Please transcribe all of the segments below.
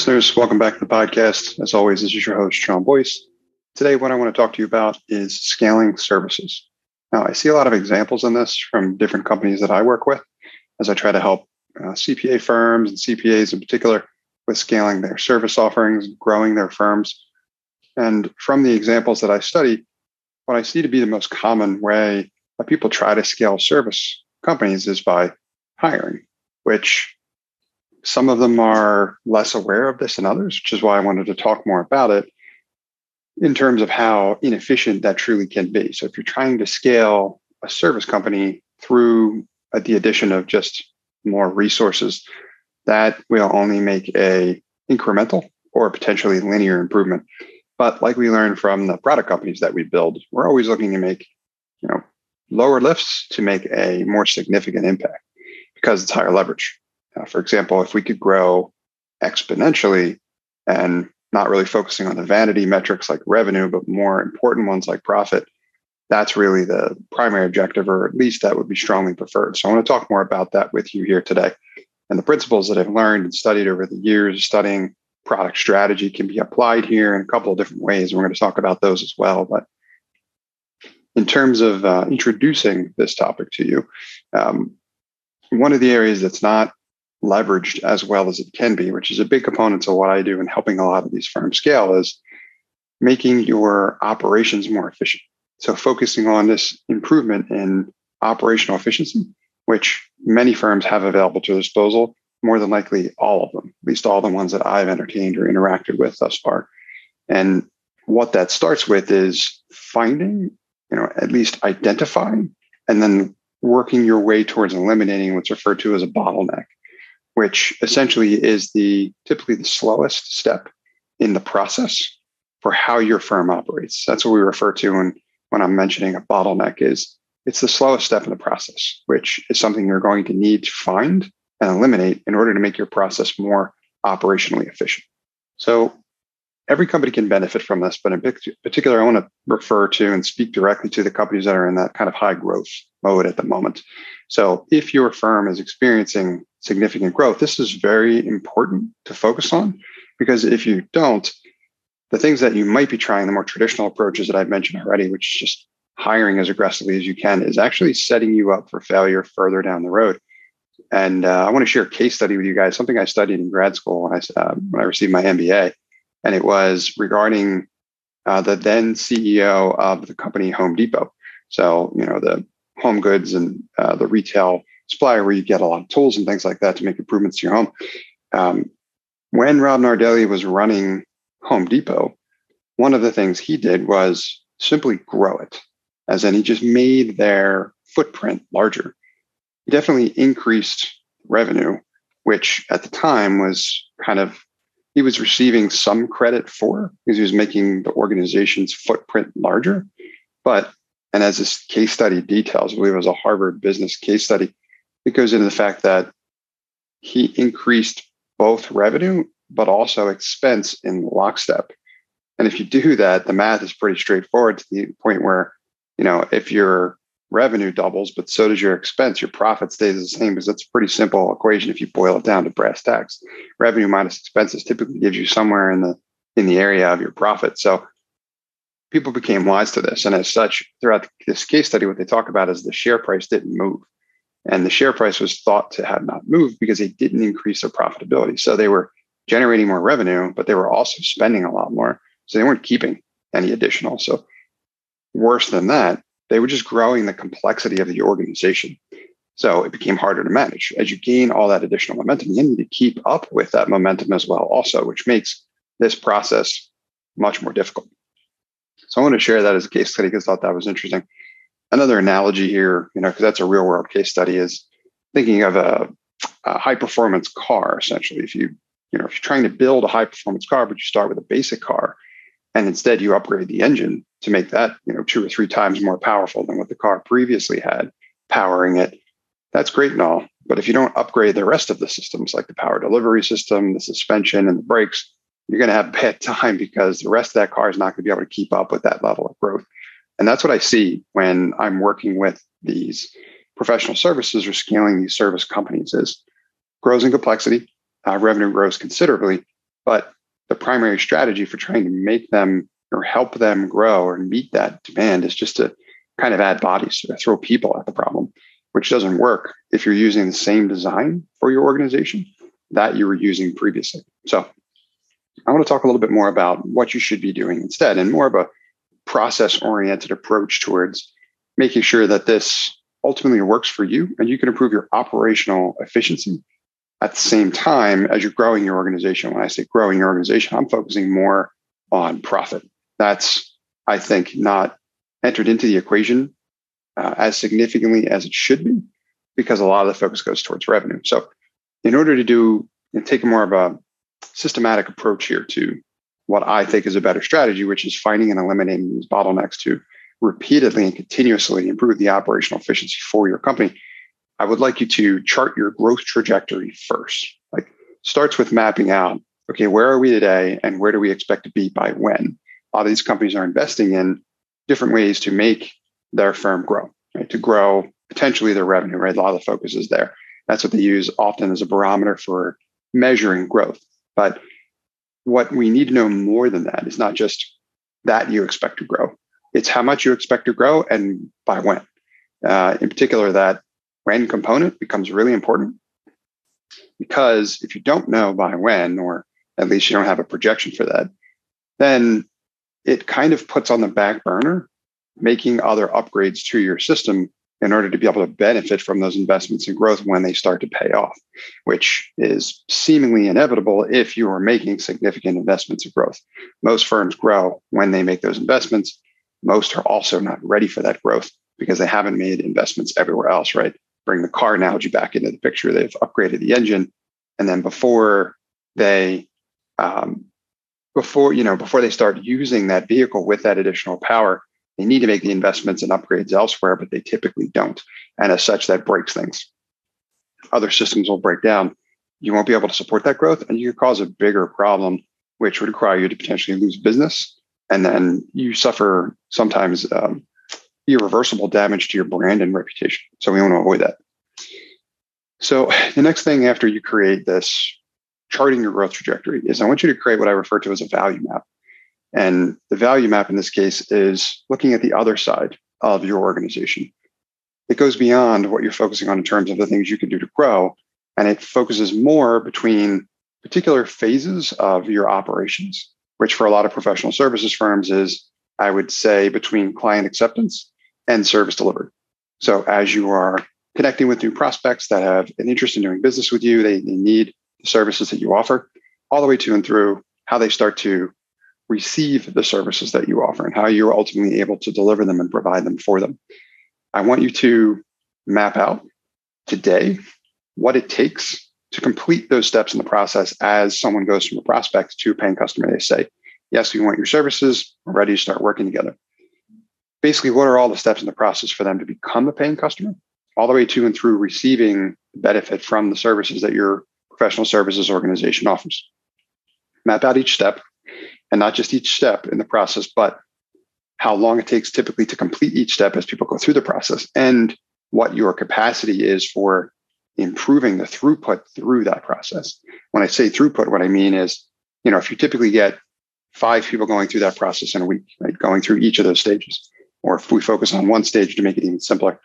listeners. Welcome back to the podcast. As always, this is your host, Sean Boyce. Today, what I want to talk to you about is scaling services. Now, I see a lot of examples in this from different companies that I work with as I try to help uh, CPA firms and CPAs in particular with scaling their service offerings, growing their firms. And from the examples that I study, what I see to be the most common way that people try to scale service companies is by hiring, which some of them are less aware of this than others, which is why I wanted to talk more about it in terms of how inefficient that truly can be. So if you're trying to scale a service company through the addition of just more resources, that will only make a incremental or potentially linear improvement. But like we learned from the product companies that we build, we're always looking to make, you know, lower lifts to make a more significant impact because it's higher leverage. Uh, for example, if we could grow exponentially and not really focusing on the vanity metrics like revenue, but more important ones like profit, that's really the primary objective, or at least that would be strongly preferred. So I want to talk more about that with you here today. And the principles that I've learned and studied over the years studying product strategy can be applied here in a couple of different ways. We're going to talk about those as well. But in terms of uh, introducing this topic to you, um, one of the areas that's not leveraged as well as it can be, which is a big component of what I do in helping a lot of these firms scale, is making your operations more efficient. So, focusing on this improvement in operational efficiency, which many firms have available to their disposal, more than likely all of them, at least all the ones that I've entertained or interacted with thus far. And what that starts with is finding, you know, at least identifying and then working your way towards eliminating what's referred to as a bottleneck which essentially is the typically the slowest step in the process for how your firm operates. That's what we refer to when, when I'm mentioning a bottleneck is it's the slowest step in the process, which is something you're going to need to find and eliminate in order to make your process more operationally efficient. So every company can benefit from this, but in particular, I want to refer to and speak directly to the companies that are in that kind of high growth mode at the moment. So if your firm is experiencing significant growth, this is very important to focus on because if you don't, the things that you might be trying, the more traditional approaches that I've mentioned already, which is just hiring as aggressively as you can, is actually setting you up for failure further down the road. And uh, I want to share a case study with you guys, something I studied in grad school when I, uh, when I received my MBA. And it was regarding uh, the then CEO of the company Home Depot. So, you know, the home goods and uh, the retail supplier where you get a lot of tools and things like that to make improvements to your home. Um, when Rob Nardelli was running Home Depot, one of the things he did was simply grow it, as in he just made their footprint larger. He definitely increased revenue, which at the time was kind of he was receiving some credit for because he was making the organization's footprint larger. But and as this case study details, I believe it was a Harvard business case study, it goes into the fact that he increased both revenue but also expense in lockstep. And if you do that, the math is pretty straightforward to the point where, you know, if your revenue doubles, but so does your expense, your profit stays the same because that's a pretty simple equation if you boil it down to brass tacks. Revenue minus expenses typically gives you somewhere in the in the area of your profit. So people became wise to this. And as such, throughout this case study, what they talk about is the share price didn't move. And the share price was thought to have not moved because they didn't increase their profitability. So they were generating more revenue, but they were also spending a lot more. So they weren't keeping any additional. So worse than that, they were just growing the complexity of the organization. So it became harder to manage. As you gain all that additional momentum, you need to keep up with that momentum as well, also, which makes this process much more difficult. So I want to share that as a case study because I thought that was interesting another analogy here, you know, because that's a real world case study, is thinking of a, a high performance car. Essentially, if you you know if you're trying to build a high performance car, but you start with a basic car, and instead you upgrade the engine to make that you know two or three times more powerful than what the car previously had, powering it. That's great and all, but if you don't upgrade the rest of the systems, like the power delivery system, the suspension, and the brakes, you're going to have a bad time because the rest of that car is not going to be able to keep up with that level of growth. And that's what I see when I'm working with these professional services or scaling these service companies is grows in complexity, uh, revenue grows considerably, But the primary strategy for trying to make them or help them grow or meet that demand is just to kind of add bodies throw people at the problem, which doesn't work if you're using the same design for your organization that you were using previously. So I want to talk a little bit more about what you should be doing instead and more of a process oriented approach towards making sure that this ultimately works for you and you can improve your operational efficiency at the same time as you're growing your organization. When I say growing your organization, I'm focusing more on profit. That's, I think, not entered into the equation uh, as significantly as it should be because a lot of the focus goes towards revenue. So, in order to do and take more of a systematic approach here to what I think is a better strategy, which is finding and eliminating these bottlenecks to repeatedly and continuously improve the operational efficiency for your company, I would like you to chart your growth trajectory first. Like starts with mapping out, okay, where are we today and where do we expect to be by when? A lot of these companies are investing in different ways to make their firm grow, right? To grow potentially their revenue, right? A lot of the focus is there. That's what they use often as a barometer for measuring growth. But what we need to know more than that is not just that you expect to grow, it's how much you expect to grow and by when. Uh, in particular, that when component becomes really important because if you don't know by when, or at least you don't have a projection for that, then it kind of puts on the back burner making other upgrades to your system in order to be able to benefit from those investments in growth when they start to pay off, which is seemingly inevitable if you are making significant investments in growth. Most firms grow when they make those investments. Most are also not ready for that growth because they haven't made investments everywhere else, right? Bring the car analogy back into the picture. They've upgraded the engine. And then before they, um, before, you know, before they start using that vehicle with that additional power, they need to make the investments and upgrades elsewhere, but they typically don't. And as such, that breaks things. Other systems will break down. You won't be able to support that growth, and you could cause a bigger problem, which would require you to potentially lose business. And then you suffer sometimes um, irreversible damage to your brand and reputation. So we want to avoid that. So the next thing after you create this charting your growth trajectory is I want you to create what I refer to as a value map. And the value map in this case is looking at the other side of your organization. It goes beyond what you're focusing on in terms of the things you can do to grow, and it focuses more between particular phases of your operations, which for a lot of professional services firms is, I would say, between client acceptance and service delivered. So as you are connecting with new prospects that have an interest in doing business with you, they, they need the services that you offer, all the way to and through how they start to receive the services that you offer and how you're ultimately able to deliver them and provide them for them. I want you to map out today what it takes to complete those steps in the process as someone goes from a prospect to a paying customer. They say, Yes, we want your services. We're ready to start working together. Basically, what are all the steps in the process for them to become a paying customer, all the way to and through receiving benefit from the services that your professional services organization offers? Map out each step and not just each step in the process, but how long it takes typically to complete each step as people go through the process and what your capacity is for improving the throughput through that process. When I say throughput, what I mean is, you know, if you typically get five people going through that process in a week, right, going through each of those stages, or if we focus on one stage to make it even simpler,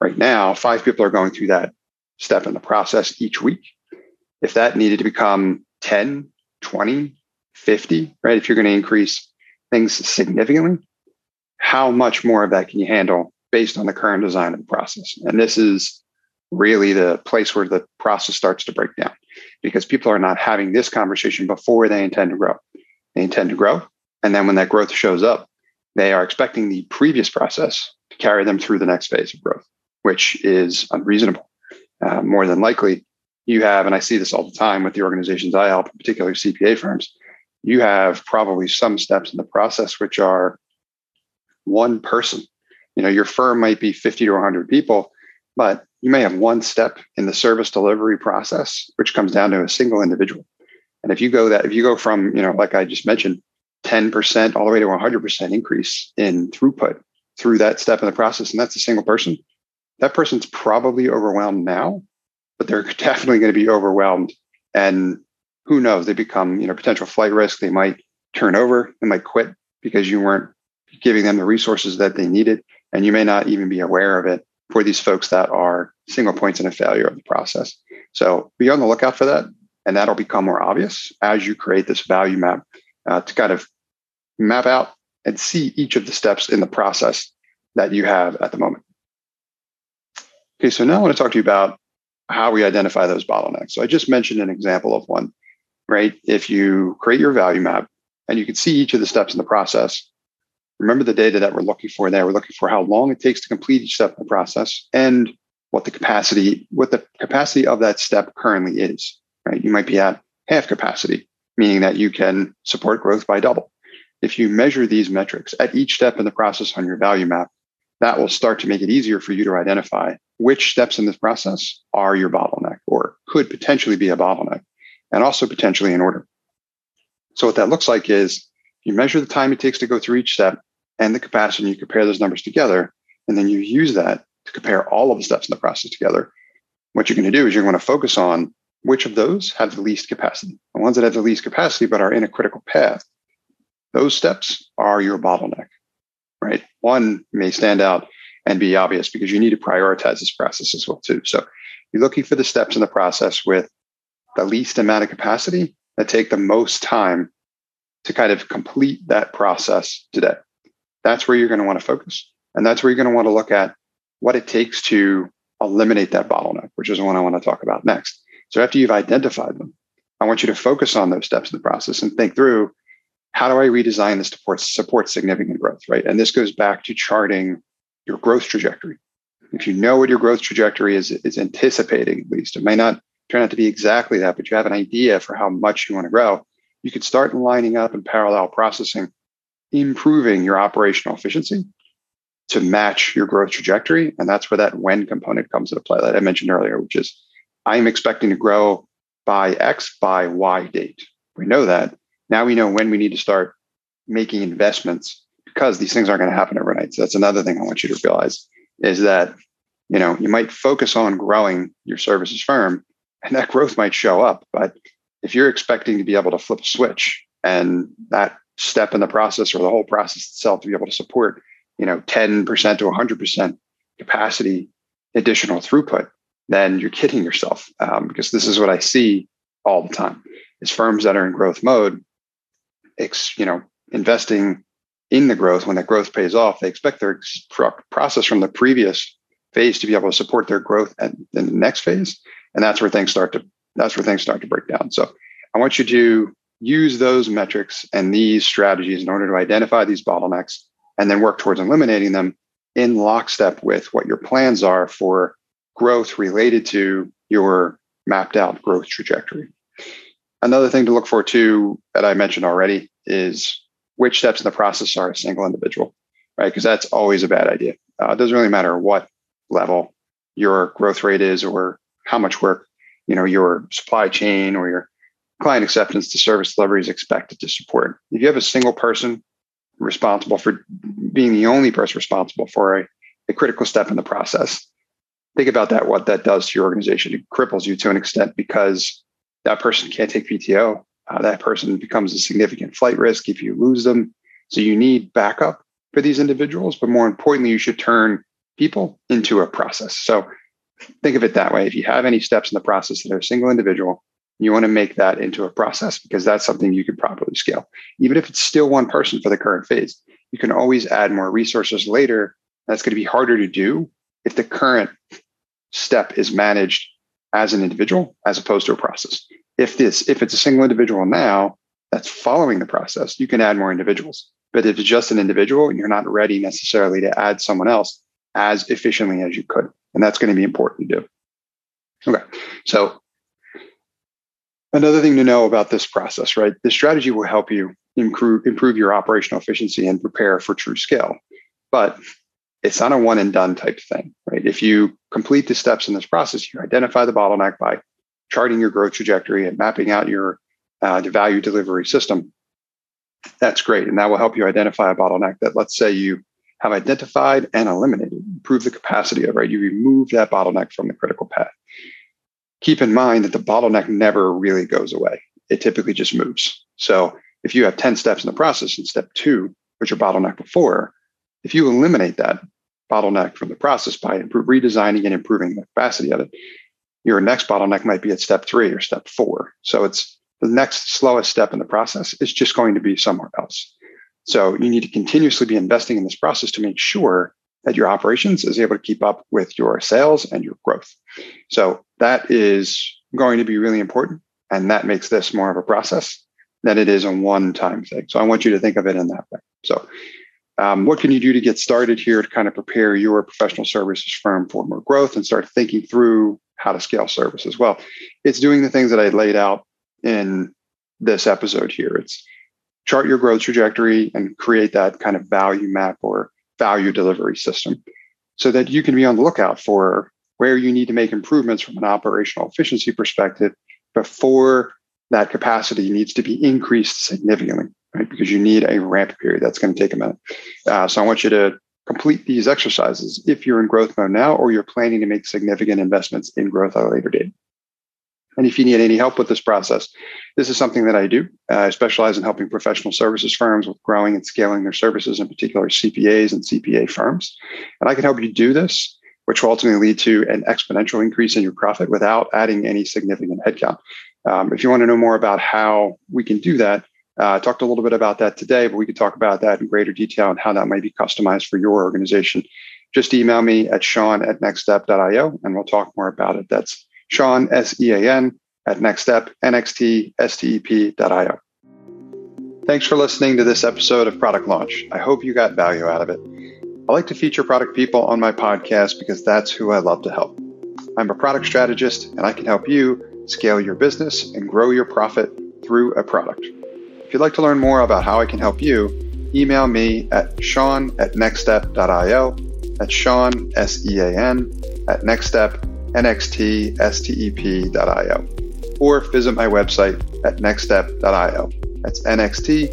right now, five people are going through that step in the process each week. If that needed to become 10, 20, 50, right? If you're going to increase things significantly, how much more of that can you handle based on the current design of the process? And this is really the place where the process starts to break down because people are not having this conversation before they intend to grow. They intend to grow. And then when that growth shows up, they are expecting the previous process to carry them through the next phase of growth, which is unreasonable. Uh, more than likely, you have, and I see this all the time with the organizations I help, particularly CPA firms, you have probably some steps in the process which are one person. You know, your firm might be 50 to 100 people, but you may have one step in the service delivery process, which comes down to a single individual. And if you go that, if you go from, you know, like I just mentioned, 10% all the way to 100% increase in throughput through that step in the process, and that's a single person, that person's probably overwhelmed now, but they're definitely going to be overwhelmed and who knows? They become, you know, potential flight risk. They might turn over, they might quit because you weren't giving them the resources that they needed. And you may not even be aware of it for these folks that are single points in a failure of the process. So be on the lookout for that. And that'll become more obvious as you create this value map uh, to kind of map out and see each of the steps in the process that you have at the moment. Okay, so now I want to talk to you about how we identify those bottlenecks. So I just mentioned an example of one, right? If you create your value map and you can see each of the steps in the process, remember the data that we're looking for there. We're looking for how long it takes to complete each step in the process and what the capacity, what the capacity of that step currently is, right? You might be at half capacity, meaning that you can support growth by double. If you measure these metrics at each step in the process on your value map, that will start to make it easier for you to identify which steps in this process are your bottleneck or could potentially be a bottleneck and also potentially in order. So what that looks like is you measure the time it takes to go through each step and the capacity, and you compare those numbers together, and then you use that to compare all of the steps in the process together. What you're going to do is you're going to focus on which of those have the least capacity. The ones that have the least capacity but are in a critical path, those steps are your bottleneck, right? One may stand out and be obvious because you need to prioritize this process as well too. So you're looking for the steps in the process with the least amount of capacity that take the most time to kind of complete that process today. That's where you're going to want to focus. And that's where you're going to want to look at what it takes to eliminate that bottleneck, which is the one I want to talk about next. So after you've identified them, I want you to focus on those steps in the process and think through how do I redesign this to support, support significant growth, right? And this goes back to charting your growth trajectory. If you know what your growth trajectory is, is anticipating, at least, it may not turn out to be exactly that, but you have an idea for how much you want to grow, you could start lining up and parallel processing, improving your operational efficiency to match your growth trajectory. And that's where that when component comes into play that I mentioned earlier, which is I'm expecting to grow by X by Y date. We know that. Now we know when we need to start making investments because these things aren't going to happen overnight. So that's another thing I want you to realize is that, you know, you might focus on growing your services firm and that growth might show up. But if you're expecting to be able to flip a switch and that step in the process or the whole process itself to be able to support, you know, 10% to 100% capacity additional throughput, then you're kidding yourself. Um, because this is what I see all the time. Is firms that are in growth mode, ex, you know, investing in the growth. When that growth pays off, they expect their process from the previous phase to be able to support their growth and in the next phase. And that's where things start to that's where things start to break down. So i want you to use those metrics and these strategies in order to identify these bottlenecks and then work towards eliminating them in lockstep with what your plans are for growth related to your mapped out growth trajectory. Another thing to look for too that i mentioned already is which steps in the process are a single individual right? Because that's always a bad idea. Uh, it doesn't really matter what level your growth rate is or how much work you know your supply chain or your client acceptance to service delivery is expected to support. If you have a single person responsible for being the only person responsible for a, a critical step in the process, think about that, what that does to your organization. It cripples you to an extent because that person can't take PTO. Uh, that person becomes a significant flight risk if you lose them. So you need backup for these individuals, but more importantly, you should turn people into a process. So think of it that way. If you have any steps in the process that are a single individual, you want to make that into a process because that's something you could properly scale. Even if it's still one person for the current phase, you can always add more resources later. That's going to be harder to do if the current step is managed as an individual as opposed to a process. If this, if it's a single individual now that's following the process, you can add more individuals. But if it's just an individual you're not ready necessarily to add someone else as efficiently as you could. And that's going to be important to do. Okay. So another thing to know about this process, right? This strategy will help you improve, improve your operational efficiency and prepare for true scale. But it's not a one and done type thing, right? If you complete the steps in this process, you identify the bottleneck by charting your growth trajectory and mapping out your uh, value delivery system. That's great. And that will help you identify a bottleneck that, let's say, you have identified and eliminated, improve the capacity of, right? You remove that bottleneck from the critical path. Keep in mind that the bottleneck never really goes away. it typically just moves. So if you have 10 steps in the process and step two, which are bottleneck before, if you eliminate that bottleneck from the process by improve, redesigning and improving the capacity of it, your next bottleneck might be at step three or step four. So it's the next slowest step in the process is just going to be somewhere else. So you need to continuously be investing in this process to make sure that your operations is able to keep up with your sales and your growth. So that is going to be really important. And that makes this more of a process than it is a one time thing. So I want you to think of it in that way. So, um, what can you do to get started here to kind of prepare your professional services firm for more growth and start thinking through how to scale services? Well, it's doing the things that I laid out in this episode here. It's chart your growth trajectory and create that kind of value map or value delivery system so that you can be on the lookout for where you need to make improvements from an operational efficiency perspective before that capacity needs to be increased significantly, right? Because you need a ramp period. That's going to take a minute. Uh, so I want you to complete these exercises if you're in growth mode now or you're planning to make significant investments in growth at a later date. And if you need any help with this process, this is something that I do. Uh, I specialize in helping professional services firms with growing and scaling their services, in particular CPAs and CPA firms. And I can help you do this, which will ultimately lead to an exponential increase in your profit without adding any significant headcount. Um, if you want to know more about how we can do that, uh, I talked a little bit about that today, but we could talk about that in greater detail and how that might be customized for your organization. Just email me at sean at nextstep.io and we'll talk more about it. That's Sean, S E A N, at nextstep, nxtstep.io. Thanks for listening to this episode of Product Launch. I hope you got value out of it. I like to feature product people on my podcast because that's who I love to help. I'm a product strategist and I can help you scale your business and grow your profit through a product. If you'd like to learn more about how I can help you, email me at sean at nextstep.io. That's Sean, S E A N, at nextstep.io nxtstep.io, or visit my website at nextstep.io. That's nxtstep.io.